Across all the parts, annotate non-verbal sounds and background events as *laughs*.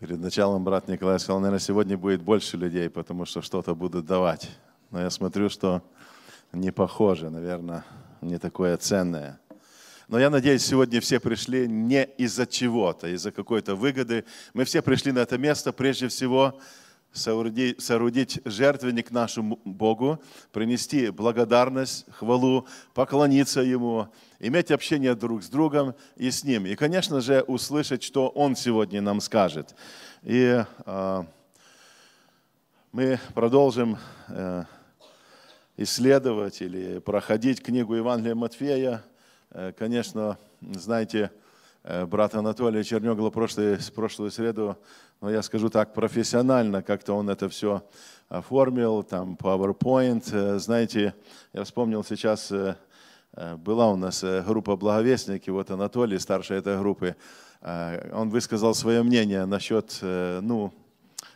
Перед началом брат Николай сказал, наверное, сегодня будет больше людей, потому что что-то будут давать. Но я смотрю, что не похоже, наверное, не такое ценное. Но я надеюсь, сегодня все пришли не из-за чего-то, из-за какой-то выгоды. Мы все пришли на это место прежде всего соорудить, соорудить жертвенник нашему Богу, принести благодарность, хвалу, поклониться Ему, иметь общение друг с другом и с Ним. И, конечно же, услышать, что Он сегодня нам скажет. И э, мы продолжим э, исследовать или проходить книгу Евангелия Матфея. Э, конечно, знаете, э, брат Анатолий Чернегло прошлую, прошлую среду но я скажу так, профессионально как-то он это все оформил, там PowerPoint. Э, знаете, я вспомнил сейчас, э, э, была у нас группа благовестники, вот Анатолий, старший этой группы, он высказал свое мнение насчет, ну,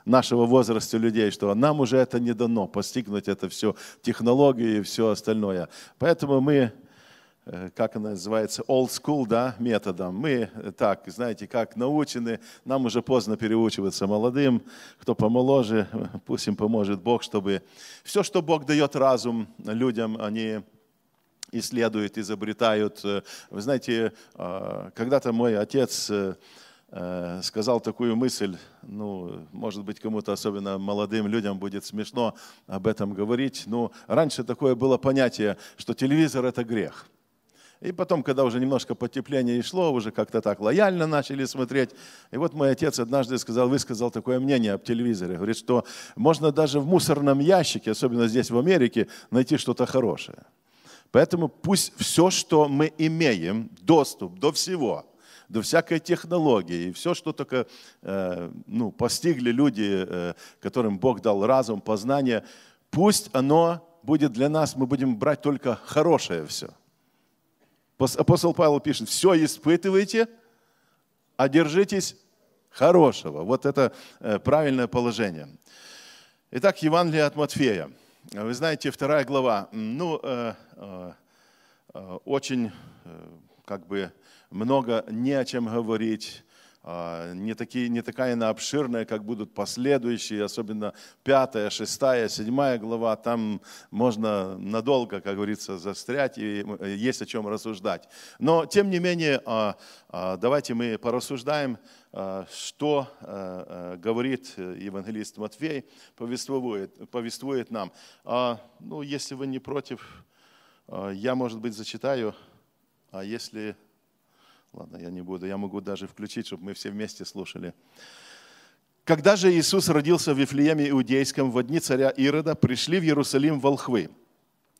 нашего возраста людей, что нам уже это не дано, постигнуть это все, технологии и все остальное. Поэтому мы Э, как она называется, old school да, методом. Мы э, так, знаете, как научены, нам уже поздно переучиваться молодым, кто помоложе, *laughs* пусть им поможет Бог, чтобы все, что Бог дает разум людям, они исследуют, изобретают. Вы знаете, а, когда-то мой отец э, сказал такую мысль, ну, может быть, кому-то, особенно молодым людям, будет смешно об этом говорить, но раньше такое было понятие, что телевизор – это грех – и потом, когда уже немножко потепление и шло, уже как-то так лояльно начали смотреть. И вот мой отец однажды сказал, высказал такое мнение об телевизоре. Говорит, что можно даже в мусорном ящике, особенно здесь в Америке, найти что-то хорошее. Поэтому пусть все, что мы имеем, доступ до всего, до всякой технологии, и все, что только э, ну, постигли люди, э, которым Бог дал разум, познание, пусть оно будет для нас, мы будем брать только хорошее все – Апостол Павел пишет, все испытывайте, а держитесь хорошего. Вот это э, правильное положение. Итак, Евангелие от Матфея. Вы знаете, вторая глава. Ну, э, э, очень, как бы, много не о чем говорить не, такие, не такая она обширная, как будут последующие, особенно пятая, шестая, седьмая глава, там можно надолго, как говорится, застрять, и есть о чем рассуждать. Но, тем не менее, а, а, давайте мы порассуждаем, что говорит евангелист Матфей, повествует, повествует нам. Ну, если вы не против, я, может быть, зачитаю, а если Ладно, я не буду, я могу даже включить, чтобы мы все вместе слушали. Когда же Иисус родился в Вифлееме Иудейском в дни царя Ирода, пришли в Иерусалим волхвы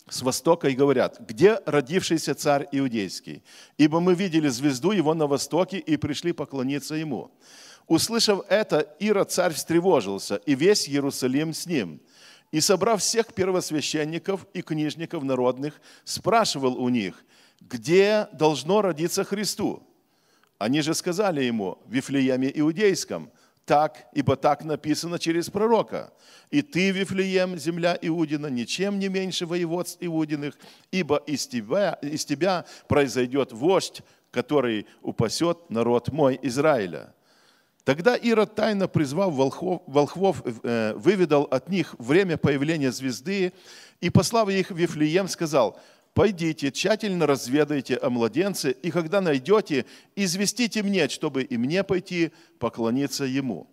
с востока и говорят, где родившийся царь Иудейский? Ибо мы видели звезду его на востоке и пришли поклониться ему. Услышав это, Ирод царь встревожился, и весь Иерусалим с ним. И собрав всех первосвященников и книжников народных, спрашивал у них – где должно родиться Христу? Они же сказали ему, в Вифлееме Иудейском, так, ибо так написано через пророка. И ты, Вифлеем, земля Иудина, ничем не меньше воеводств Иудиных, ибо из тебя, из тебя произойдет вождь, который упасет народ мой Израиля. Тогда Ирод, тайно призвав волхвов, волхвов э, выведал от них время появления звезды и, послав их в Вифлеем, сказал, Пойдите, тщательно разведайте о младенце, и когда найдете, известите мне, чтобы и мне пойти поклониться ему».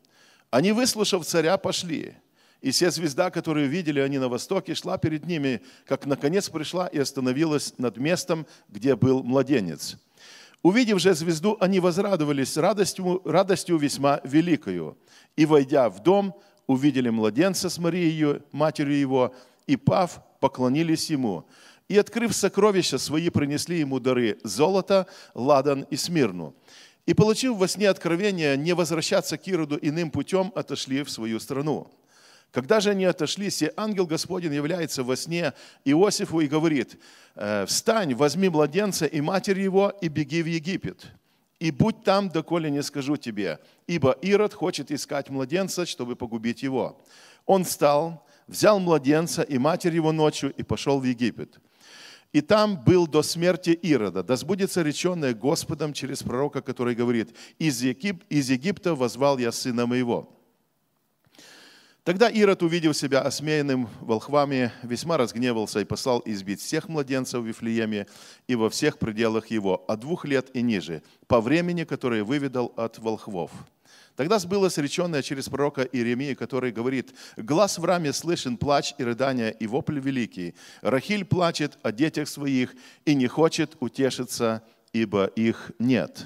Они, выслушав царя, пошли. И вся звезда, которую видели они на востоке, шла перед ними, как наконец пришла и остановилась над местом, где был младенец. Увидев же звезду, они возрадовались радостью, радостью весьма великою. И, войдя в дом, увидели младенца с Марией, матерью его, и, пав, поклонились ему – и, открыв сокровища свои, принесли ему дары – золото, ладан и смирну. И, получив во сне откровение не возвращаться к Ироду иным путем, отошли в свою страну. Когда же они отошли, се ангел Господень является во сне Иосифу и говорит, «Э, «Встань, возьми младенца и матерь его, и беги в Египет, и будь там, доколе не скажу тебе, ибо Ирод хочет искать младенца, чтобы погубить его». Он встал, взял младенца и матерь его ночью и пошел в Египет И там был до смерти Ирода. Да сбудется реченное Господом через пророка, который говорит, из, Егип... из Египта возвал я сына моего. Тогда Ирод, увидев себя осмеянным волхвами, весьма разгневался и послал избить всех младенцев в Вифлееме и во всех пределах его, от двух лет и ниже, по времени, которое выведал от волхвов. Тогда сбылось реченное через пророка Иеремии, который говорит, «Глаз в раме слышен плач и рыдание, и вопль великий. Рахиль плачет о детях своих и не хочет утешиться, ибо их нет».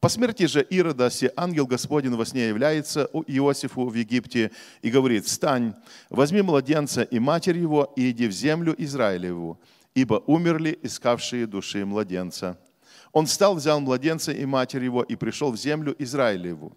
По смерти же Ирода се ангел Господень во сне является Иосифу в Египте и говорит, «Встань, возьми младенца и матерь его, и иди в землю Израилеву, ибо умерли искавшие души младенца». Он встал, взял младенца и матерь его, и пришел в землю Израилеву.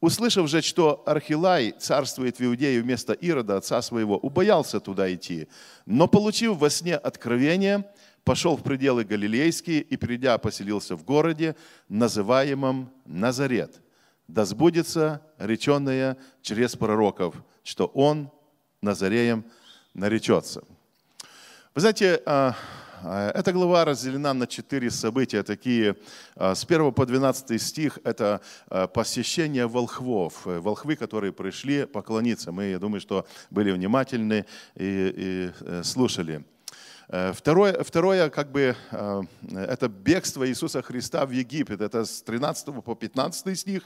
Услышав же, что Архилай царствует в Иудее вместо Ирода, отца своего, убоялся туда идти, но, получив во сне откровение, пошел в пределы Галилейские и, придя, поселился в городе, называемом Назарет. Да сбудется реченное через пророков, что он Назареем наречется. Вы знаете, а, эта глава разделена на четыре события, такие а, с 1 по 12 стих, это посещение волхвов, э, волхвы, которые пришли поклониться. Мы, я думаю, что были внимательны и, и э, слушали. Э, второе, второе, как бы, э, это бегство Иисуса Христа в Египет. Это с 13 по 15 стих.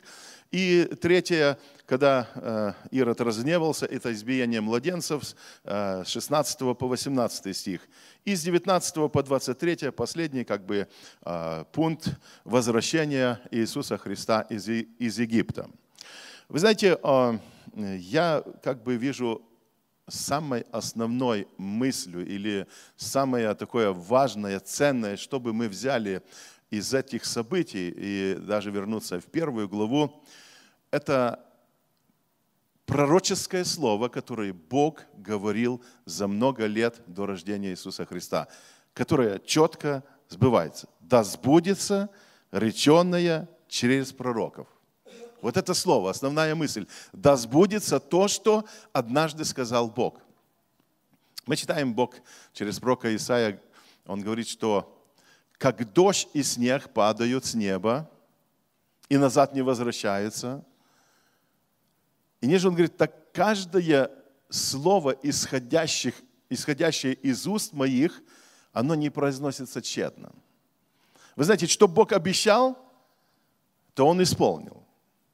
И третье, когда э, Ирод разгневался, это избиение младенцев с 16 по 18 стих. И с 19 по 23 последний как бы, пункт возвращения Иисуса Христа из, из Египта. Вы знаете, я как бы вижу самой основной мыслью или самое такое важное, ценное, чтобы мы взяли из этих событий и даже вернуться в первую главу, это пророческое слово, которое Бог говорил за много лет до рождения Иисуса Христа, которое четко сбывается. Да сбудется реченное через пророков. Вот это слово, основная мысль. Да сбудется то, что однажды сказал Бог. Мы читаем Бог через пророка Исаия, он говорит, что как дождь и снег падают с неба и назад не возвращаются. И ниже он говорит, так каждое слово, исходящих, исходящее из уст моих, оно не произносится тщетно. Вы знаете, что Бог обещал, то Он исполнил.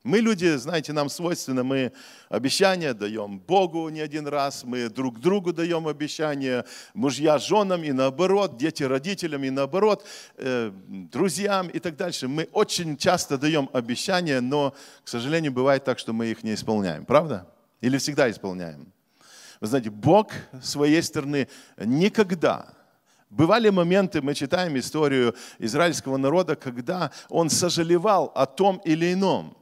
Мы люди, знаете, нам свойственно, мы обещания даем Богу не один раз, мы друг другу даем обещания, мужья женам и наоборот, дети родителям и наоборот, э, друзьям и так дальше. Мы очень часто даем обещания, но, к сожалению, бывает так, что мы их не исполняем. Правда? Или всегда исполняем? Вы знаете, Бог своей стороны никогда Бывали моменты, мы читаем историю израильского народа, когда он сожалевал о том или ином.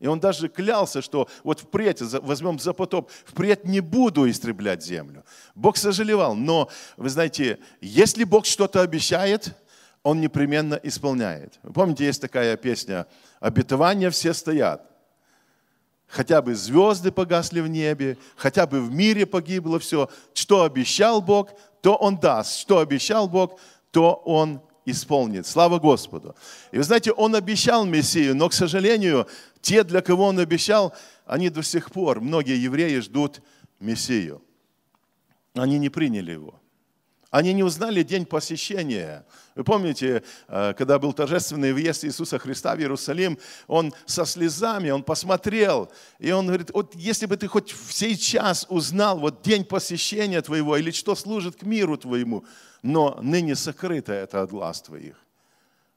И он даже клялся, что вот впредь, возьмем за потоп, впредь не буду истреблять землю. Бог сожалевал, но, вы знаете, если Бог что-то обещает, Он непременно исполняет. Вы помните, есть такая песня «Обетования все стоят». Хотя бы звезды погасли в небе, хотя бы в мире погибло все. Что обещал Бог, то Он даст. Что обещал Бог, то Он исполнит. Слава Господу. И вы знаете, Он обещал Мессию, но, к сожалению, те, для кого Он обещал, они до сих пор, многие евреи ждут Мессию. Они не приняли Его. Они не узнали день посещения. Вы помните, э, когда был торжественный въезд Иисуса Христа в Иерусалим, он со слезами, он посмотрел, и он говорит, вот если бы ты хоть сейчас узнал вот день посещения твоего, или что служит к миру твоему, но ныне сокрыто это от глаз твоих.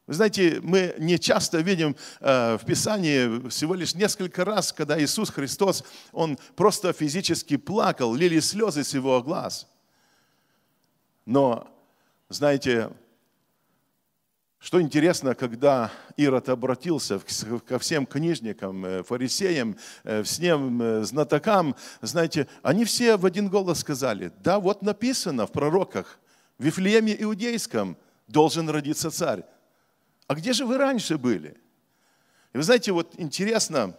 Вы знаете, мы не часто видим э, в Писании всего лишь несколько раз, когда Иисус Христос, Он просто физически плакал, лили слезы с Его глаз. Но, знаете, что интересно, когда Ирод обратился ко всем книжникам, э, фарисеям, э, всем знатокам, знаете, они все в один голос сказали, да, вот написано в пророках, в Вифлееме Иудейском должен родиться царь. А где же вы раньше были? И вы знаете, вот интересно,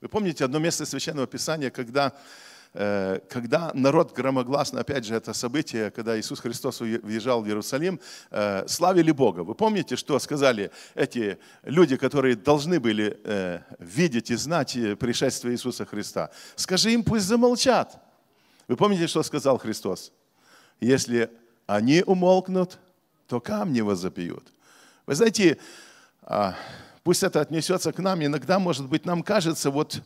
вы помните одно место Священного Писания, когда э, когда народ громогласно, опять же, это событие, когда Иисус Христос въезжал в Иерусалим, э, славили Бога. Вы помните, что сказали эти люди, которые должны были видеть и знать пришествие Иисуса Христа? Скажи им, пусть замолчат. Вы помните, что сказал Христос? Если они умолкнут, то камни возопьют. Вы знаете, а, пусть это отнесется к нам. Иногда, может быть, нам кажется, вот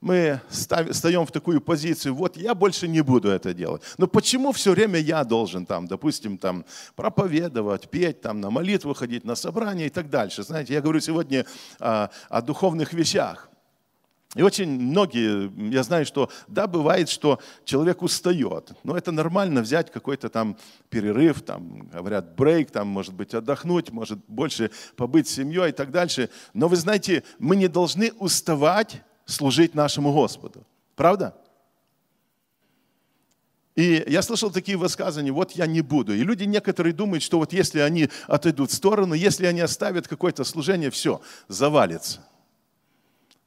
мы встаем в такую позицию, вот я больше не буду это делать. Но почему все время я должен там, допустим, там проповедовать, петь, там на молитву ходить, на собрание и так дальше. Знаете, я говорю сегодня о, о духовных вещах. И очень многие, я знаю, что да, бывает, что человек устает, но это нормально взять какой-то там перерыв, там, говорят, брейк, там, может быть, отдохнуть, может больше побыть с семьей и так дальше. Но вы знаете, мы не должны уставать служить нашему Господу. Правда? И я слышал такие высказывания, вот я не буду. И люди некоторые думают, что вот если они отойдут в сторону, если они оставят какое-то служение, все, завалится.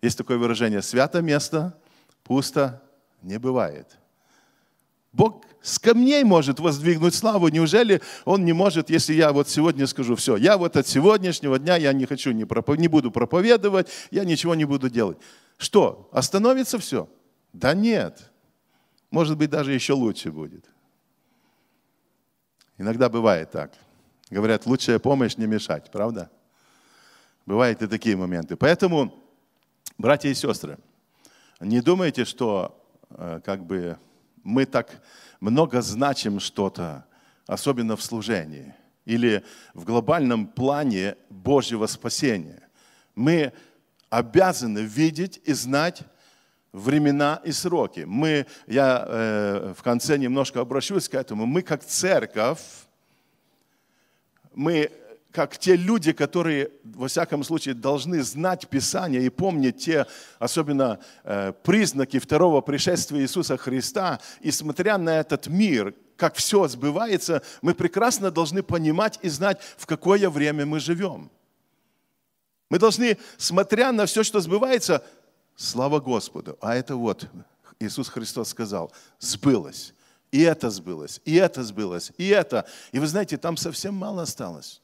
Есть такое выражение, свято место пусто не бывает. Бог с камней может воздвигнуть славу. Неужели Он не может, если я вот сегодня скажу, все, я вот от сегодняшнего дня я не хочу, не, пропов... не буду проповедовать, я ничего не буду делать. Что, остановится все? Да нет. Может быть, даже еще лучше будет. Иногда бывает так. Говорят, лучшая помощь не мешать, правда? Бывают и такие моменты. Поэтому Братья и сестры, не думайте, что э, как бы мы так много значим что-то, особенно в служении или в глобальном плане Божьего спасения. Мы обязаны видеть и знать времена и сроки. Мы, я э, в конце немножко обращусь к этому, мы как церковь, мы как те люди, которые, во всяком случае, должны знать Писание и помнить те, особенно э, признаки второго пришествия Иисуса Христа, и смотря на этот мир, как все сбывается, мы прекрасно должны понимать и знать, в какое время мы живем. Мы должны, смотря на все, что сбывается, слава Господу. А это вот, Иисус Христос сказал, сбылось. И это сбылось, и это сбылось, и это. И вы знаете, там совсем мало осталось.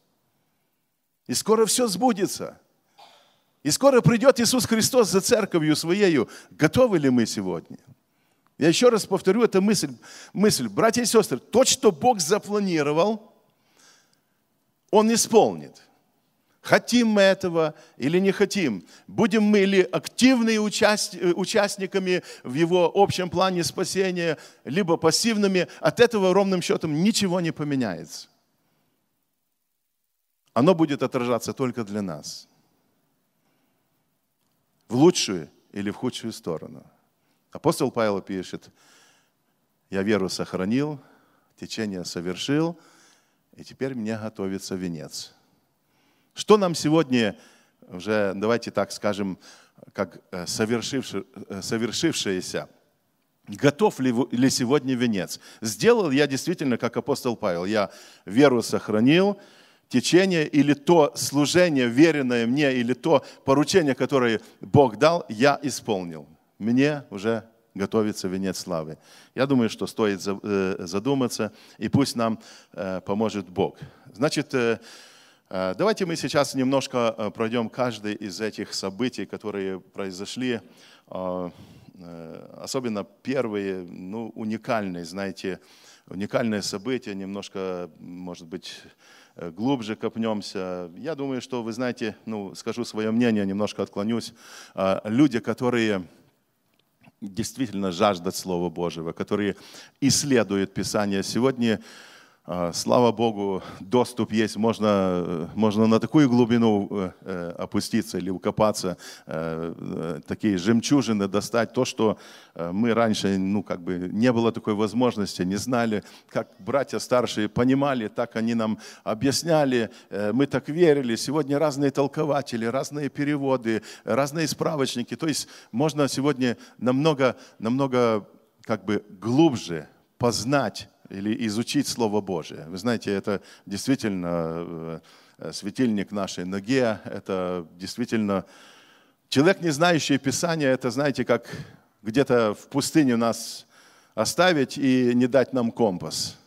И скоро все сбудется. И скоро придет Иисус Христос за церковью своею. Готовы ли мы сегодня? Я еще раз повторю эту мысль. мысль. Братья и сестры, то, что Бог запланировал, Он исполнит. Хотим мы этого или не хотим? Будем мы ли активными участниками в Его общем плане спасения, либо пассивными, от этого ровным счетом ничего не поменяется оно будет отражаться только для нас. В лучшую или в худшую сторону. Апостол Павел пишет, я веру сохранил, течение совершил, и теперь мне готовится венец. Что нам сегодня уже, давайте так скажем, как э, совершивши, э, совершившееся, готов ли, ли сегодня венец? Сделал я действительно, как апостол Павел, я веру сохранил, течение или то служение, веренное мне, или то поручение, которое Бог дал, я исполнил. Мне уже готовится венец славы. Я думаю, что стоит э, задуматься, и пусть нам э, поможет Бог. Значит, э, давайте мы сейчас немножко пройдем каждый из этих событий, которые произошли, особенно первые, ну, уникальные, знаете, уникальное событие, немножко, может быть, глубже копнемся. Я думаю, что вы знаете, ну, скажу свое мнение, немножко отклонюсь. А, люди, которые действительно жаждут Слова Божьего, которые исследуют Писание. Сегодня слава Богу, доступ есть, можно, можно на такую глубину э, э, опуститься или укопаться, э, такие жемчужины достать, то, что мы раньше, ну, как бы не было такой возможности, не знали, как братья старшие понимали, так они нам объясняли, мы так верили. Сегодня разные толкователи, разные переводы, разные справочники, то есть можно сегодня намного, намного как бы глубже познать или изучить Слово Божие. Вы знаете, это действительно э, светильник нашей ноге, это действительно... Человек, не знающий Писания, это, знаете, как где-то в пустыне нас оставить и не дать нам компас.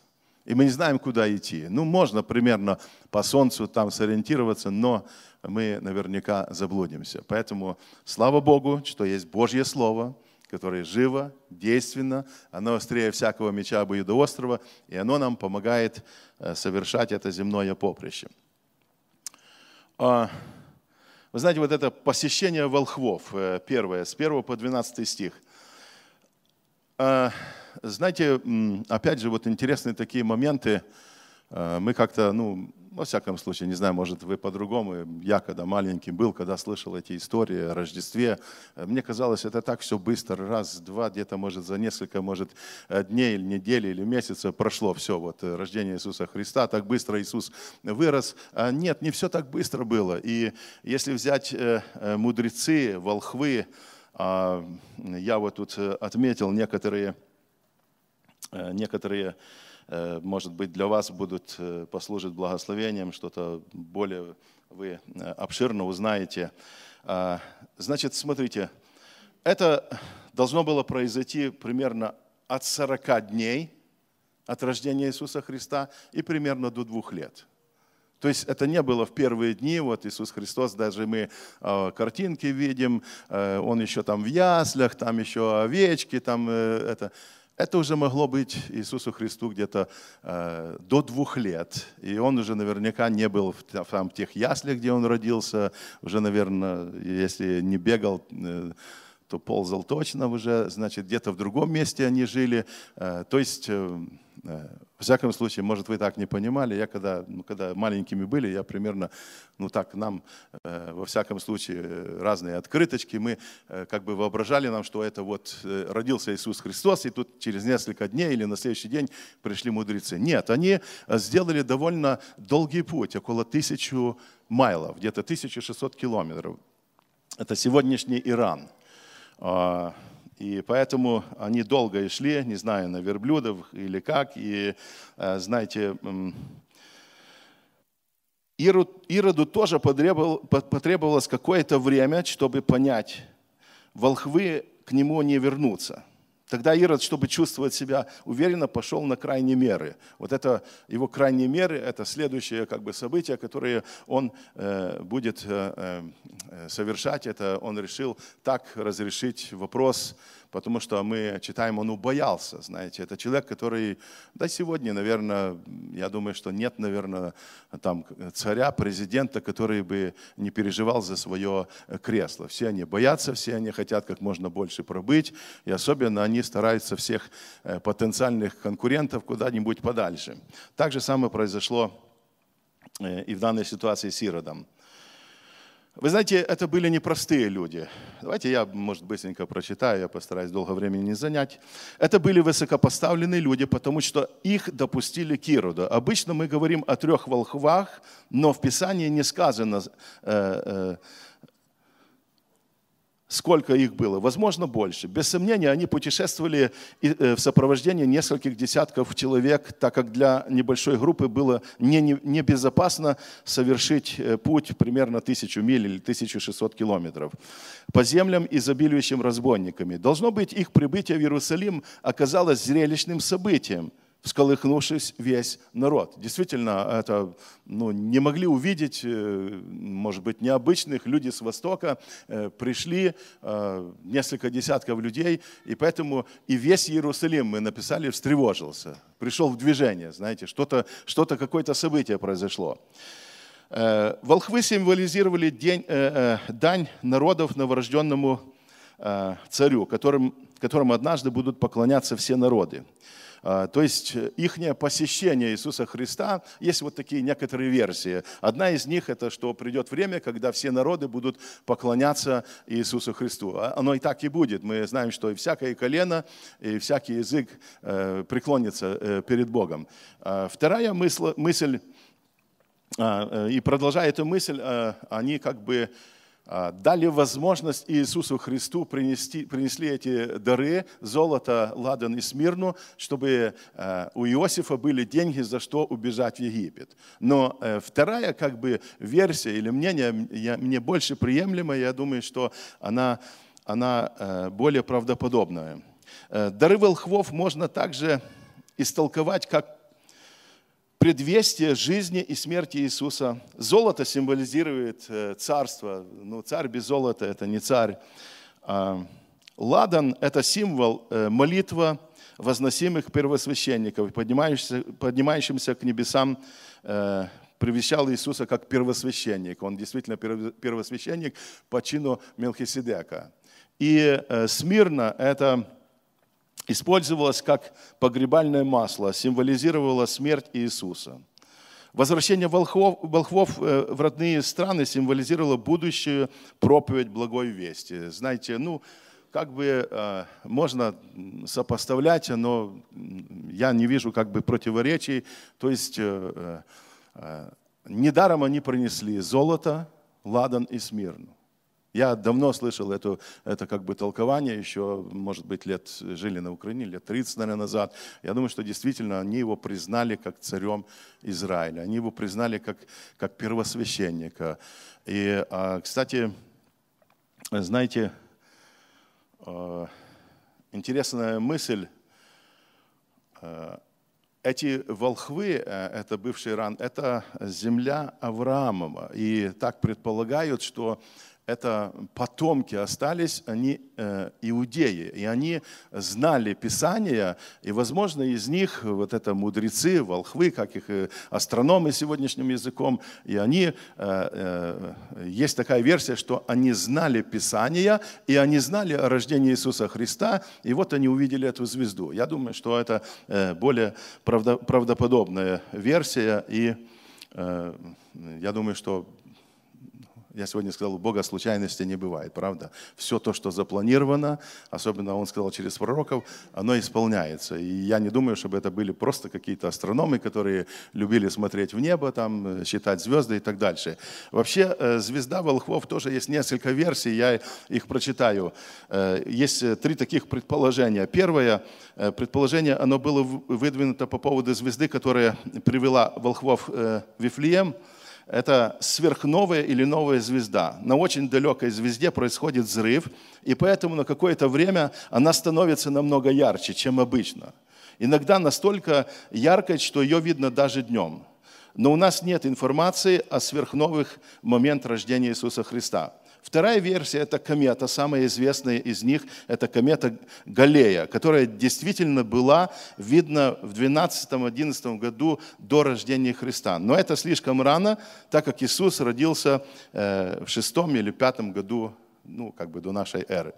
И мы не знаем, куда идти. Ну, можно примерно по солнцу там сориентироваться, но мы наверняка заблудимся. Поэтому слава Богу, что есть Божье Слово, которое живо, действенно, оно острее всякого меча острова, и оно нам помогает э, совершать это земное поприще. А, вы знаете, вот это посещение волхвов, э, первое, с 1 по 12 стих. А, знаете, опять же, вот интересные такие моменты. А, мы как-то, ну, во всяком случае, не знаю, может, вы по-другому. Я, когда маленький был, когда слышал эти истории о Рождестве, э, мне казалось, это так все быстро, раз, два, где-то, может, за несколько, может, э, дней или недели или месяца прошло все, вот, э, рождение Иисуса Христа, так быстро Иисус вырос. А нет, не все так быстро было. И если взять мудрецы, волхвы, а, я вот тут отметил некоторые, некоторые может быть, для вас будут э, послужить благословением, что-то более вы э, обширно узнаете. А, значит, смотрите, это должно было произойти примерно от 40 дней от рождения Иисуса Христа и примерно до двух лет. То есть это не было в первые дни, вот Иисус Христос, даже мы э, картинки видим, э, Он еще там в яслях, там еще овечки, там э, это. Это уже могло быть Иисусу Христу где-то э, до двух лет. И он уже наверняка не был в, там, в тех яслях, где он родился. Уже, наверное, если не бегал, э, то ползал точно уже. Значит, где-то в другом месте они жили. Э, то есть... Э, Э, в всяком случае, может, вы так не понимали, я когда, ну, когда маленькими были, я примерно, ну так, нам, во всяком случае, разные открыточки, мы как бы воображали нам, что это вот родился Иисус Христос, и тут через несколько дней или на следующий день пришли мудрецы. Нет, они сделали довольно долгий путь, около тысячу майлов, где-то 1600 километров. Это сегодняшний Иран. А, и поэтому они долго и шли, не знаю, на верблюдах или как. И, э, знаете, Ироду тоже потребовалось какое-то время, чтобы понять, волхвы к нему не вернутся. Тогда Ирод, чтобы чувствовать себя уверенно, пошел на крайние меры. Вот это его крайние меры, это следующее как бы, событие, которое он э, будет э, э, совершать. Это он решил так разрешить вопрос потому что мы читаем, он убоялся, знаете. Это человек, который, да сегодня, наверное, я думаю, что нет, наверное, там царя, президента, который бы не переживал за свое кресло. Все они боятся, все они хотят как можно больше пробыть, и особенно они стараются всех э, потенциальных конкурентов куда-нибудь подальше. Так же самое произошло э, и в данной ситуации с Иродом. Вы знаете, это были непростые люди. Давайте я, может, быстренько прочитаю, я постараюсь долго времени не занять. Это были высокопоставленные люди, потому что их допустили к Ироду. Обычно мы говорим о трех волхвах, но в Писании не сказано, э, э, сколько их было, возможно, больше. Без сомнения, они путешествовали э, в сопровождении нескольких десятков человек, так как для небольшой группы было небезопасно совершить э, путь примерно тысячу миль или 1600 километров по землям, изобилующим разбойниками. Должно быть, их прибытие в Иерусалим оказалось зрелищным событием – всколыхнувшись весь народ. Действительно, это ну, не могли увидеть, э, может быть, необычных люди с Востока, э, пришли э, несколько десятков людей, и поэтому и весь Иерусалим, мы написали, встревожился, пришел в движение, знаете, что-то, что-то какое-то событие произошло. Волхвы символизировали день, дань народов новорожденному царю, которым, которому однажды будут поклоняться все народы. А, то есть э, их посещение Иисуса Христа, есть вот такие некоторые версии. Одна из них это, что придет время, когда все народы будут поклоняться Иисусу Христу. А оно и так и будет. Мы знаем, что и всякое колено, и всякий язык э, преклонится э, перед Богом. А, вторая мысль, и продолжая эту мысль, они как бы дали возможность Иисусу Христу принести, принесли эти дары, золото, ладан и смирну, чтобы а, у Иосифа были деньги, за что убежать в Египет. Но э, вторая как бы версия или мнение мне больше приемлемая, я думаю, что она, она э, более правдоподобная. Дары волхвов можно также истолковать как предвестие жизни и смерти Иисуса. Золото символизирует царство. Ну, царь без золота – это не царь. А ладан – это символ молитва возносимых первосвященников, поднимающимся, поднимающимся к небесам превещал Иисуса как первосвященник. Он действительно первосвященник по чину Мелхиседека. И э, смирно это использовалось как погребальное масло, символизировало смерть Иисуса. Возвращение волхвов, волхвов э, в родные страны символизировало будущую проповедь благой вести. Знаете, ну, как бы э, можно сопоставлять, но я не вижу как бы противоречий. То есть Э, недаром они принесли золото, ладан и смирну. Я давно слышал это, это как бы толкование, еще, может быть, лет жили на Украине, лет 30, наверное, назад. Я думаю, что действительно они его признали как царем Израиля. Они его признали как, как первосвященника. И, а, кстати, знаете, э, интересная мысль э, – эти волхвы, э, это бывший Иран, это земля Авраамова. И так предполагают, что это потомки остались, они э, иудеи, и они знали Писания, и, возможно, из них вот это мудрецы, волхвы, как их э, астрономы сегодняшним языком, и они, э, есть такая версия, что они знали Писания, и они знали о рождении Иисуса Христа, и вот они увидели эту звезду. Я думаю, что это более правдоподобная версия, и я думаю, что я сегодня сказал, у Бога случайности не бывает, правда? Все то, что запланировано, особенно он сказал через пророков, оно исполняется. И я не думаю, чтобы это были просто какие-то астрономы, которые любили смотреть в небо, там, считать звезды и так дальше. Вообще, э, звезда волхвов тоже есть несколько версий, я их прочитаю. Э, есть три таких предположения. Первое э, предположение, оно было выдвинуто по поводу звезды, которая привела волхвов в Вифлеем, это сверхновая или новая звезда. На очень далекой звезде происходит взрыв, и поэтому на какое-то время она становится намного ярче, чем обычно. Иногда настолько яркой, что ее видно даже днем. Но у нас нет информации о сверхновых момент рождения Иисуса Христа. Вторая версия – это комета, самая известная из них – это комета Галлея, которая действительно была видна в 12-11 году до рождения Христа. Но это слишком рано, так как Иисус родился э, в 6 или 5 году ну, как бы до нашей эры.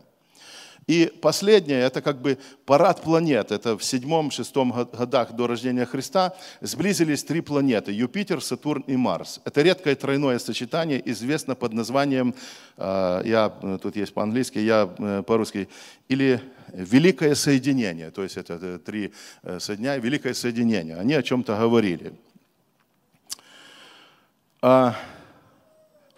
И последнее, это как бы парад планет. Это в седьмом-шестом годах до рождения Христа сблизились три планеты – Юпитер, Сатурн и Марс. Это редкое тройное сочетание, известно под названием, э, я, э, тут есть по-английски, я э, по-русски, или Великое Соединение. То есть это три соединения, Великое Соединение. Они о чем-то говорили.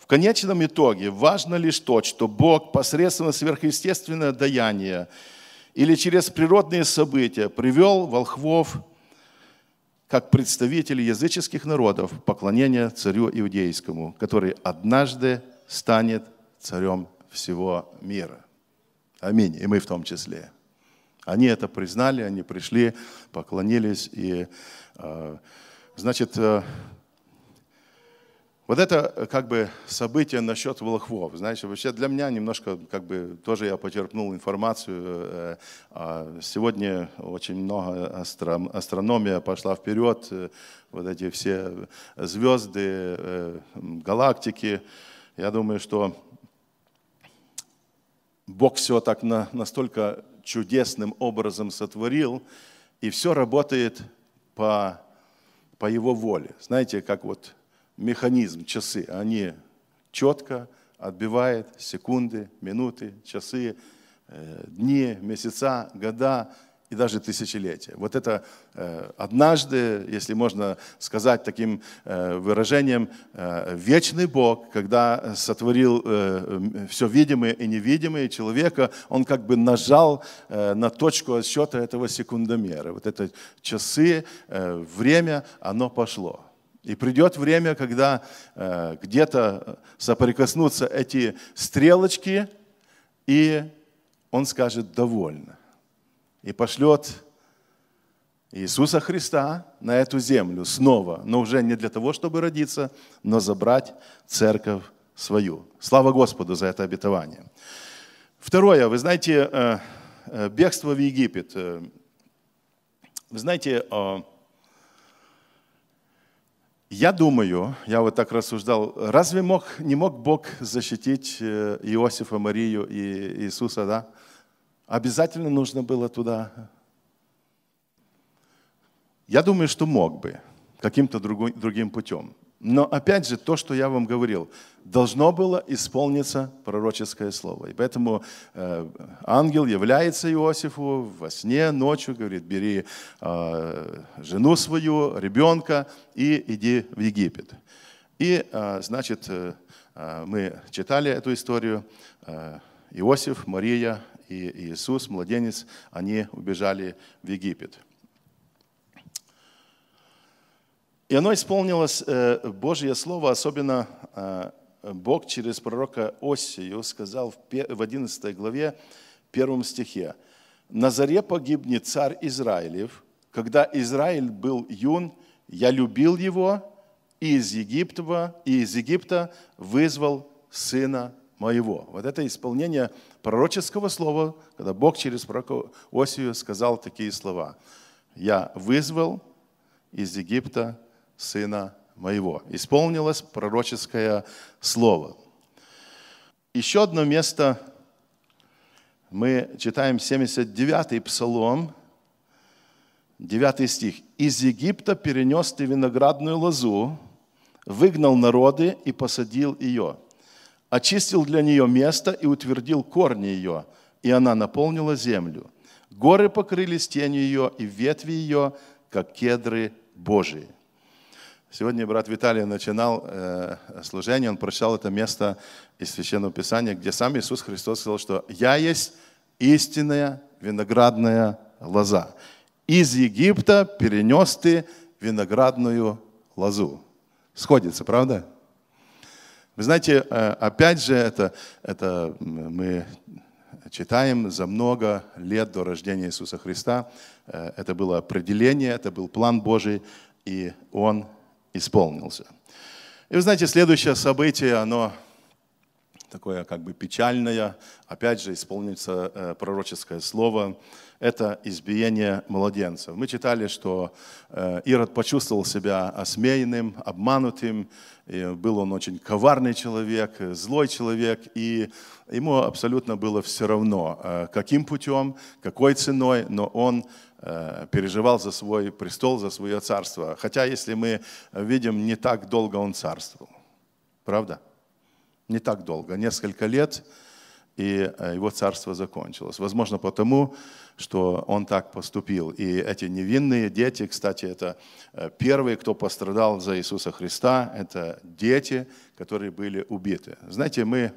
В конечном итоге важно лишь то, что Бог посредством сверхъестественного даяния или через природные события привел волхвов как представители языческих народов поклонения царю иудейскому, который однажды станет царем всего мира. Аминь. И мы в том числе. Они это признали, они пришли, поклонились. И, э, значит, э, вот это э, как бы событие насчет волхвов. Знаете, вообще для меня немножко как бы тоже я почерпнул информацию. Э, а сегодня очень много астрономия пошла вперед. Э, вот эти все звезды, галактики. Я думаю, что Бог все так настолько чудесным образом сотворил, и все работает по, по Его воле. Знаете, как вот механизм, часы, они четко отбивают секунды, минуты, часы, э, дни, месяца, года и даже тысячелетия. Вот это э, однажды, если можно сказать таким э, выражением, вечный Бог, когда сотворил все видимое и невидимое человека, он как бы нажал на точку отсчета этого секундомера. Вот это часы, время, оно пошло. И придет время, когда э, где-то соприкоснутся эти стрелочки, и он скажет «довольно». и пошлет Иисуса Христа на эту землю снова, но уже не для того, чтобы родиться, но забрать церковь свою. Слава Господу за это обетование. Второе, вы знаете, э, э, бегство в Египет. Э, вы знаете, я думаю, я вот так рассуждал, разве мог, не мог Бог защитить Иосифа, Марию и Иисуса, да? Обязательно нужно было туда я думаю, что мог бы каким-то другим путем. Но опять же, то, что я вам говорил, должно было исполниться пророческое слово. И поэтому э, ангел является Иосифу во сне, ночью, говорит, бери э, жену свою, ребенка и иди в Египет. И, э, значит, э, э мы читали эту историю. Э, Иосиф, Мария и Иисус, младенец, они убежали в Египет. И оно исполнилось, э, Божье Слово, особенно э, Бог через пророка Осию сказал в 11 главе, первом стихе, «На заре погибнет царь Израилев, когда Израиль был юн, я любил его, и из Египта, и из Египта вызвал сына моего». Вот это исполнение пророческого слова, когда Бог через пророка Осию сказал такие слова. «Я вызвал из Египта Сына Моего. Исполнилось пророческое слово. Еще одно место мы читаем 79-й псалом, 9 стих. «Из Египта перенес ты виноградную лозу, выгнал народы и посадил ее, очистил для нее место и утвердил корни ее, и она наполнила землю. Горы покрылись тенью ее, и ветви ее, как кедры Божии». Сегодня брат Виталий начинал э, служение, он прочитал это место из Священного Писания, где сам Иисус Христос сказал, что «Я есть истинная виноградная лоза. Из Египта перенес ты виноградную лозу». Сходится, правда? Вы знаете, э, опять же, это, это мы читаем за много лет до рождения Иисуса Христа. Э, это было определение, это был план Божий, и Он исполнился. И вы знаете, следующее событие, оно такое как бы печальное, опять же исполнится э, пророческое слово, это избиение младенцев. Мы читали, что э, Ирод почувствовал себя осмеянным, обманутым, и был он очень коварный человек, злой человек, и ему абсолютно было все равно, э, каким путем, какой ценой, но он Э, переживал за свой престол, за свое царство. Хотя, если мы видим, не так долго он царствовал. Правда? Не так долго, несколько лет, и э, его царство закончилось. Возможно, потому, что он так поступил. И эти невинные дети, кстати, это э, первые, кто пострадал за Иисуса Христа, это дети, которые были убиты. Знаете, мы,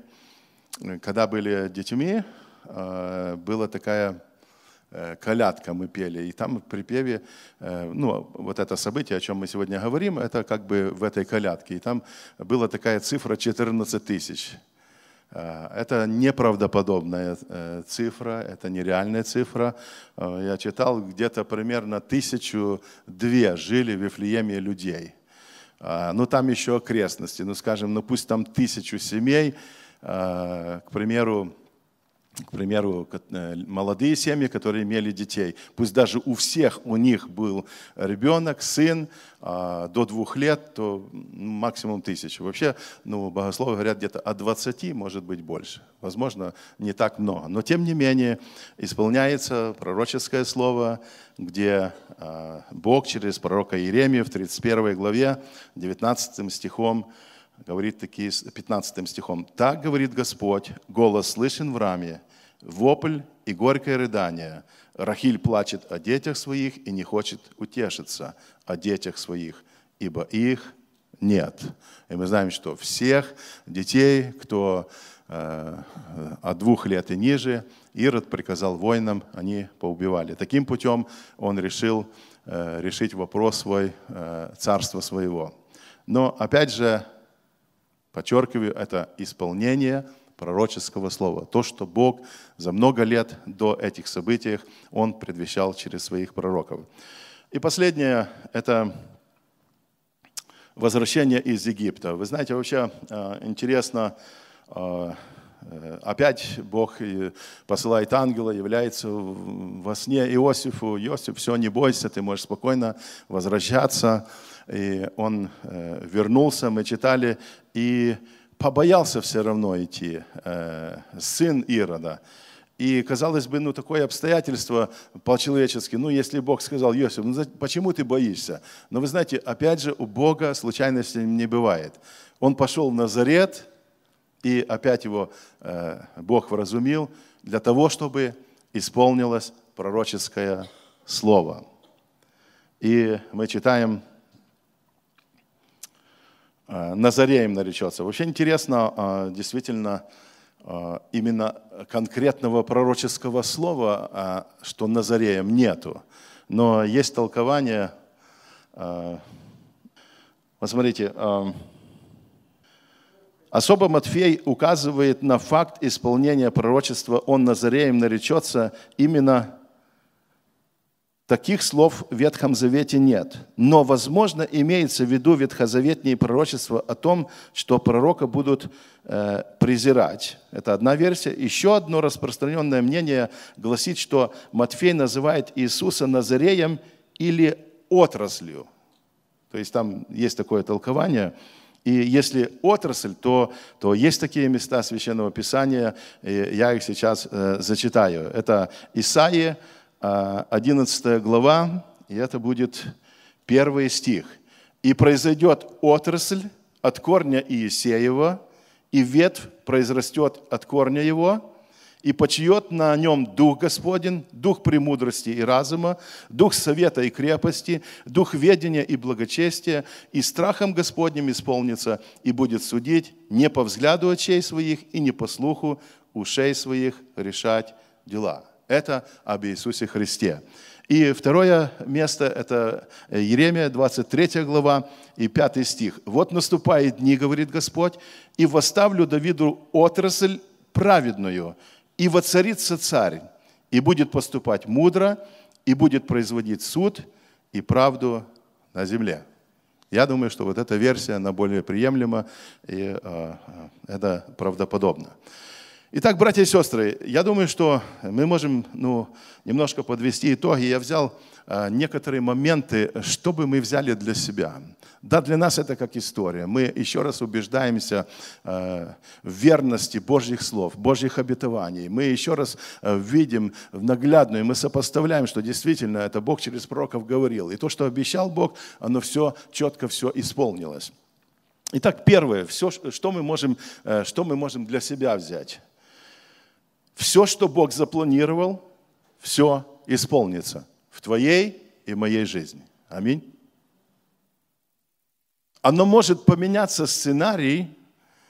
когда были детьми, была такая Э, колядка мы пели, и там в припеве, э, ну, вот это событие, о чем мы сегодня говорим, это как бы в этой колядке, и там была такая цифра 14 тысяч. Э, это неправдоподобная цифра, это нереальная цифра. Я читал, где-то примерно тысячу две жили в Вифлееме людей. Ну, там еще окрестности, ну, скажем, ну, пусть там тысячу семей, к примеру, к примеру, э, молодые семьи, которые имели детей, пусть даже у всех у них был ребенок, сын а, до двух лет, то максимум тысячи. Вообще, ну, богословы говорят где-то от 20, может быть, больше. Возможно, не так много. Но, тем не менее, исполняется пророческое слово, где а, Бог через пророка Иеремию в 31 главе, 19 стихом, говорит такие, 15 стихом. «Так говорит Господь, голос слышен в раме, вопль и горькое рыдание. Рахиль плачет о детях своих и не хочет утешиться о детях своих, ибо их нет. И мы знаем, что всех детей, кто э, от двух лет и ниже, Ирод приказал воинам, они поубивали. Таким путем он решил э, решить вопрос свой, э, царства своего. Но опять же, подчеркиваю, это исполнение пророческого слова. То, что Бог за много лет до этих событий, Он предвещал через своих пророков. И последнее – это возвращение из Египта. Вы знаете, вообще э, интересно, э, опять Бог посылает ангела, является во сне Иосифу. Иосиф, все, не бойся, ты можешь спокойно возвращаться. И он вернулся, мы читали, и побоялся все равно идти, сын Ирода. И, казалось бы, ну, такое обстоятельство по-человечески, ну, если Бог сказал, Иосиф, ну, почему ты боишься? Но вы знаете, опять же, у Бога случайностей не бывает. Он пошел в Назарет, и опять его э, Бог вразумил для того, чтобы исполнилось пророческое слово. И мы читаем, э, Назареем наречется. Вообще интересно, э, действительно, именно конкретного пророческого слова, что Назареем нету. Но есть толкование, посмотрите, особо Матфей указывает на факт исполнения пророчества «Он Назареем наречется» именно Таких слов в Ветхом Завете нет. Но, возможно, имеется в виду ветхозаветные пророчества о том, что пророка будут э, презирать. Это одна версия. Еще одно распространенное мнение гласит, что Матфей называет Иисуса Назареем или отраслью. То есть там есть такое толкование. И если отрасль, то, то есть такие места Священного Писания, я их сейчас э, зачитаю. Это Исаия, 11 глава, и это будет первый стих. «И произойдет отрасль от корня Иисеева, и ветвь произрастет от корня его, и почиет на нем Дух Господень, Дух премудрости и разума, Дух совета и крепости, Дух ведения и благочестия, и страхом Господним исполнится, и будет судить не по взгляду очей своих и не по слуху ушей своих решать дела». Это об Иисусе Христе. И второе место – это Еремия, 23 глава и 5 стих. «Вот наступает дни, говорит Господь, и восставлю Давиду отрасль праведную, и воцарится царь, и будет поступать мудро, и будет производить суд и правду на земле». Я думаю, что вот эта версия, она более приемлема, и э, это правдоподобно. Итак, братья и сестры, я думаю, что мы можем ну, немножко подвести итоги. Я взял э, некоторые моменты, чтобы мы взяли для себя. Да, для нас это как история. Мы еще раз убеждаемся э, в верности Божьих слов, Божьих обетований. Мы еще раз э, видим наглядную, мы сопоставляем, что действительно это Бог через пророков говорил. И то, что обещал Бог, оно все четко все исполнилось. Итак, первое, все, что мы можем, что мы можем для себя взять. Все, что Бог запланировал, все исполнится в твоей и моей жизни. Аминь. Оно может поменяться сценарий.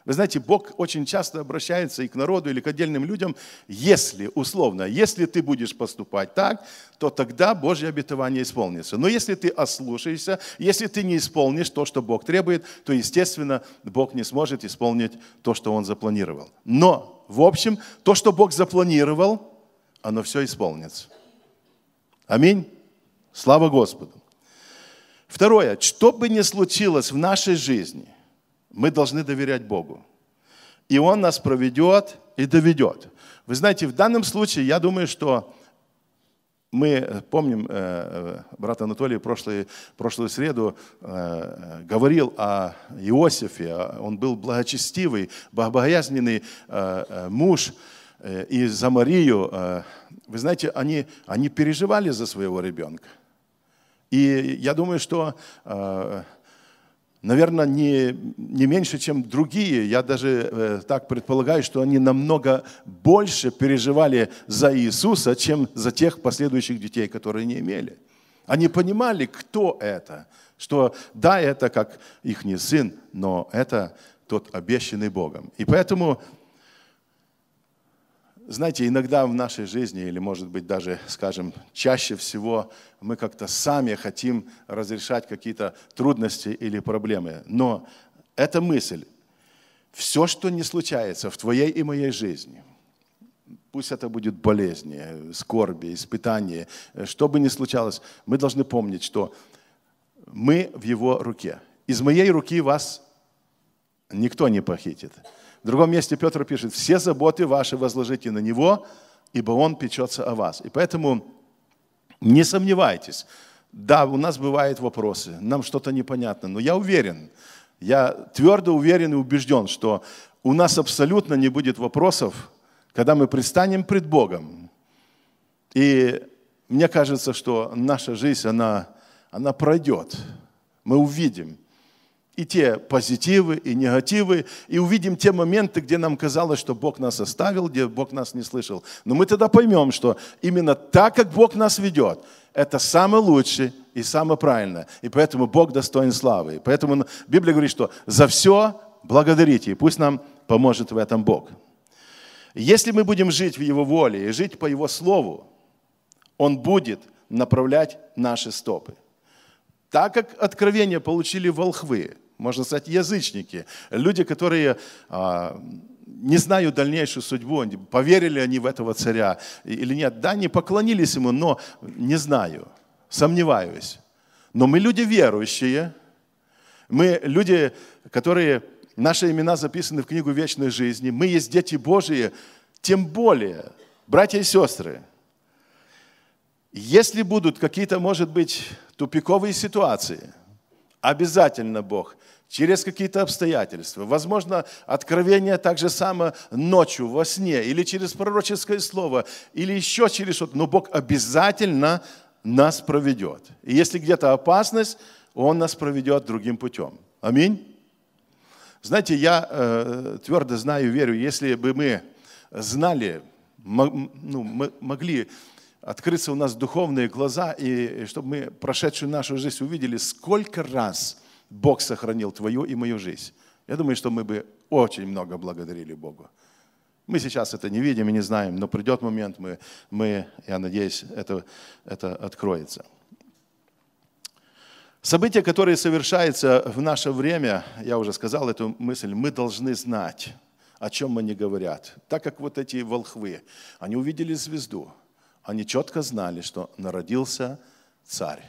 Вы знаете, Бог очень часто обращается и к народу, или к отдельным людям, если, условно, если ты будешь поступать так, то тогда Божье обетование исполнится. Но если ты ослушаешься, если ты не исполнишь то, что Бог требует, то, естественно, Бог не сможет исполнить то, что Он запланировал. Но в общем, то, что Бог запланировал, оно все исполнится. Аминь. Слава Господу. Второе. Что бы ни случилось в нашей жизни, мы должны доверять Богу. И Он нас проведет и доведет. Вы знаете, в данном случае, я думаю, что мы э, помним, э, э, брат Анатолий прошлую, прошлую среду говорил о Иосифе. Он был благочестивый, богобоязненный муж. И за Марию, вы знаете, они, они переживали за своего ребенка. И я думаю, что наверное, не, не меньше, чем другие. Я даже э, так предполагаю, что они намного больше переживали за Иисуса, чем за тех последующих детей, которые не имели. Они понимали, кто это, что да, это как их не сын, но это тот обещанный Богом. И поэтому знаете, иногда в нашей жизни, или может быть даже, скажем, чаще всего мы как-то сами хотим разрешать какие-то трудности или проблемы. Но эта мысль, все, что не случается в твоей и моей жизни, пусть это будет болезни, скорби, испытания, что бы ни случалось, мы должны помнить, что мы в Его руке. Из моей руки вас никто не похитит. В другом месте Петр пишет, все заботы ваши возложите на Него, ибо Он печется о вас. И поэтому не сомневайтесь. Да, у нас бывают вопросы, нам что-то непонятно, но я уверен, я твердо уверен и убежден, что у нас абсолютно не будет вопросов, когда мы предстанем пред Богом. И мне кажется, что наша жизнь, она, она пройдет. Мы увидим, и те позитивы, и негативы, и увидим те моменты, где нам казалось, что Бог нас оставил, где Бог нас не слышал. Но мы тогда поймем, что именно так, как Бог нас ведет, это самое лучшее и самое правильное. И поэтому Бог достоин славы. И поэтому Библия говорит, что за все благодарите, и пусть нам поможет в этом Бог. Если мы будем жить в Его воле и жить по Его Слову, Он будет направлять наши стопы. Так как откровение получили волхвы, можно сказать, язычники, люди, которые а, не знают дальнейшую судьбу, поверили они в этого царя или нет. Да, не поклонились ему, но не знаю, сомневаюсь. Но мы люди верующие, мы люди, которые, наши имена записаны в книгу вечной жизни, мы есть дети Божии, тем более, братья и сестры, если будут какие-то, может быть, тупиковые ситуации, обязательно Бог через какие-то обстоятельства, возможно, откровение так же само ночью, во сне, или через пророческое слово, или еще через что-то, но Бог обязательно нас проведет. И если где-то опасность, Он нас проведет другим путем. Аминь. Знаете, я э, твердо знаю верю, если бы мы знали, ну, мы могли открыться у нас духовные глаза, и чтобы мы прошедшую нашу жизнь увидели, сколько раз – Бог сохранил твою и мою жизнь. Я думаю, что мы бы очень много благодарили Богу. Мы сейчас это не видим и не знаем, но придет момент, мы, мы я надеюсь, это, это откроется. События, которые совершаются в наше время, я уже сказал эту мысль, мы должны знать, о чем они говорят. Так как вот эти волхвы, они увидели звезду, они четко знали, что народился царь.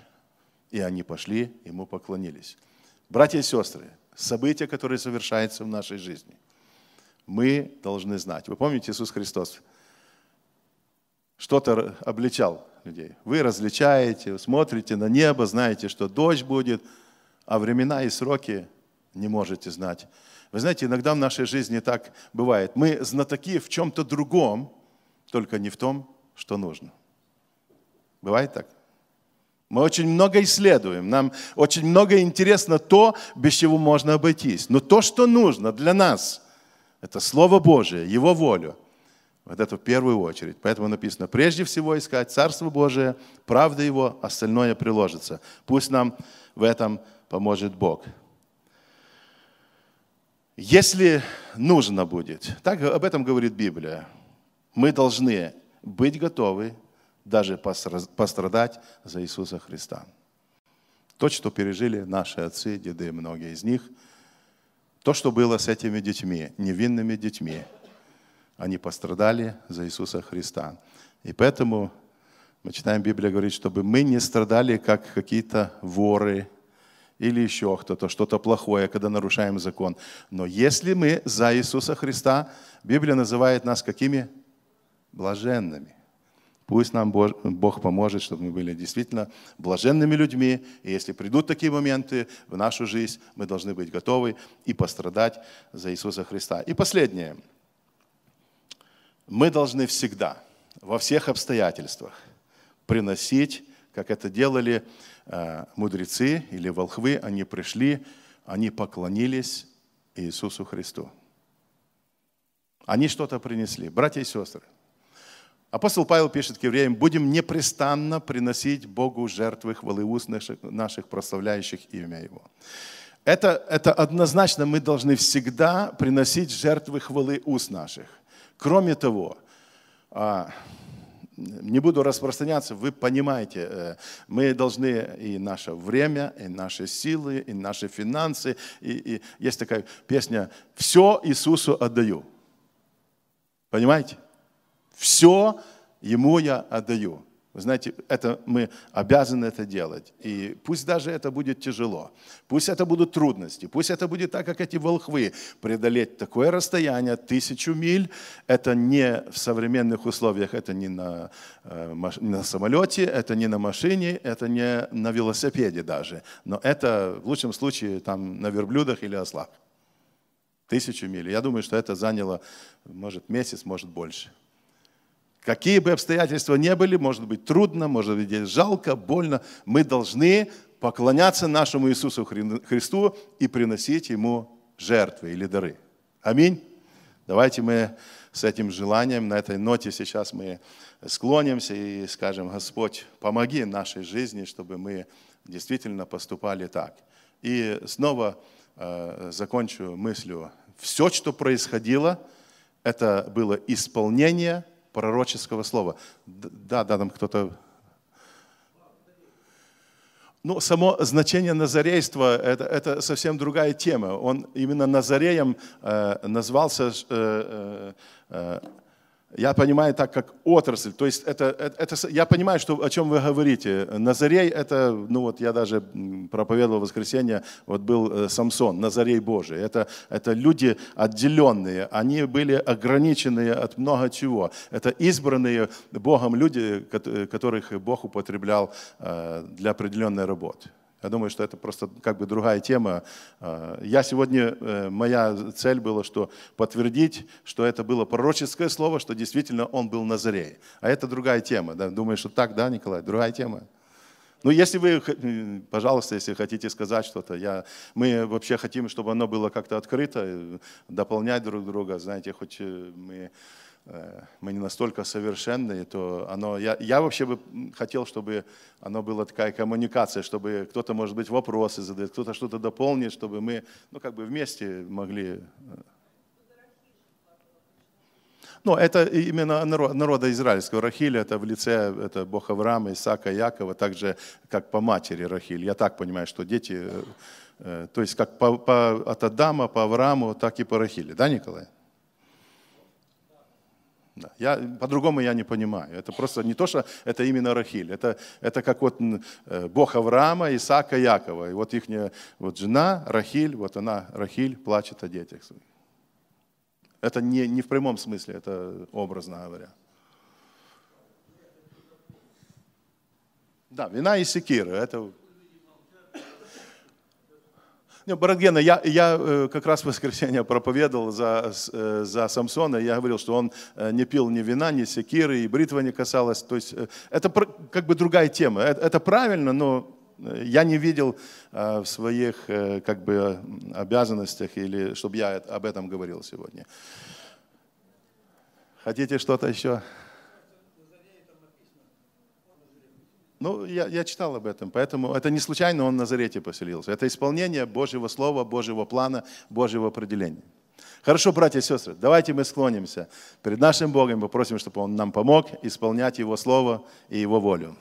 И они пошли, ему поклонились. Братья и сестры, события, которые совершаются в нашей жизни, мы должны знать. Вы помните, Иисус Христос что-то обличал людей. Вы различаете, смотрите на небо, знаете, что дождь будет, а времена и сроки не можете знать. Вы знаете, иногда в нашей жизни так бывает. Мы знатоки в чем-то другом, только не в том, что нужно. Бывает так? Мы очень много исследуем, нам очень много интересно то, без чего можно обойтись. Но то, что нужно для нас, это Слово Божие, Его волю. Вот это в первую очередь. Поэтому написано, прежде всего искать Царство Божие, правда Его, остальное приложится. Пусть нам в этом поможет Бог. Если нужно будет, так об этом говорит Библия, мы должны быть готовы даже пострадать за Иисуса Христа. То, что пережили наши отцы, деды, многие из них, то, что было с этими детьми, невинными детьми, они пострадали за Иисуса Христа. И поэтому мы читаем, Библия говорит, чтобы мы не страдали, как какие-то воры или еще кто-то, что-то плохое, когда нарушаем закон. Но если мы за Иисуса Христа, Библия называет нас какими? Блаженными. Пусть нам Бог поможет, чтобы мы были действительно блаженными людьми. И если придут такие моменты в нашу жизнь, мы должны быть готовы и пострадать за Иисуса Христа. И последнее. Мы должны всегда, во всех обстоятельствах, приносить, как это делали э, мудрецы или волхвы, они пришли, они поклонились Иисусу Христу. Они что-то принесли. Братья и сестры, Апостол Павел пишет к евреям, будем непрестанно приносить Богу жертвы хвалы уст наших, наших прославляющих имя Его. Это, это однозначно мы должны всегда приносить жертвы хвалы уст наших. Кроме того, а, не буду распространяться, вы понимаете, э, мы должны и наше время, и наши силы, и наши финансы, и, и есть такая песня «Все Иисусу отдаю». Понимаете? Все Ему я отдаю. Вы знаете, это, мы обязаны это делать. И пусть даже это будет тяжело, пусть это будут трудности, пусть это будет так, как эти волхвы, преодолеть такое расстояние, тысячу миль, это не в современных условиях, это не на, э, не на самолете, это не на машине, это не на велосипеде даже, но это в лучшем случае там на верблюдах или ослах. Тысячу миль. Я думаю, что это заняло, может, месяц, может, больше. Какие бы обстоятельства ни были, может быть трудно, может быть жалко, больно, мы должны поклоняться нашему Иисусу Христу и приносить Ему жертвы или дары. Аминь. Давайте мы с этим желанием, на этой ноте сейчас мы склонимся и скажем, Господь, помоги нашей жизни, чтобы мы действительно поступали так. И снова э, закончу мыслью. Все, что происходило, это было исполнение – пророческого слова. Да, да, там кто-то... Ну, само значение назарейства это, это совсем другая тема. Он именно назареем э, назвался э, э, э я понимаю так, как отрасль. То есть это, это, это, я понимаю, что, о чем вы говорите. Назарей это, ну вот я даже проповедовал в воскресенье, вот был э, Самсон, Назарей Божий. Это, это люди отделенные, они были ограниченные от много чего. Это избранные Богом люди, которых Бог употреблял э, для определенной работы. Я думаю, что это просто как бы другая тема. А, я сегодня, э, моя цель была, что подтвердить, что это было пророческое слово, что действительно он был Назарей. А это другая тема. Да? Думаю, что так, да, Николай? Другая тема. Ну, если вы, пожалуйста, если хотите сказать что-то, я, мы вообще хотим, чтобы оно было как-то открыто, э, дополнять друг друга, знаете, хоть э, мы мы не настолько совершенные, то оно, я, я вообще бы хотел, чтобы оно была такая коммуникация, чтобы кто-то, может быть, вопросы задает, кто-то что-то дополнит, чтобы мы, ну, как бы вместе могли... Э. Ну, это именно народа израильского. Рахиль это в лице это Бог Авраама, Исаака, Якова, так же, как по матери Рахиль. Я так понимаю, что дети, э, то есть как по, по, от Адама, по Аврааму, так и по Рахиле. Да, Николай? Да. Я, по-другому я не понимаю. Это просто не то, что это именно Рахиль. Это, это как вот э, Бог Авраама, Исаака, Якова. И вот их вот жена Рахиль, вот она, Рахиль, плачет о детях своих. Это не, не в прямом смысле, это образно говоря. Да, вина и секира, это Бородгена, я, я э, как раз в воскресенье проповедовал за, э, за Самсона, я говорил, что он э, не пил ни вина, ни секиры, и бритва не касалась. То есть это как бы другая тема. Это, это правильно, но я не видел в своих как бы обязанностях, или чтобы я об этом говорил сегодня. Хотите что-то еще? Ну, я, я читал об этом, поэтому это не случайно он в Назарете поселился. Это исполнение Божьего Слова, Божьего плана, Божьего определения. Хорошо, братья и сестры, давайте мы склонимся перед нашим Богом, попросим, чтобы Он нам помог исполнять Его Слово и Его волю.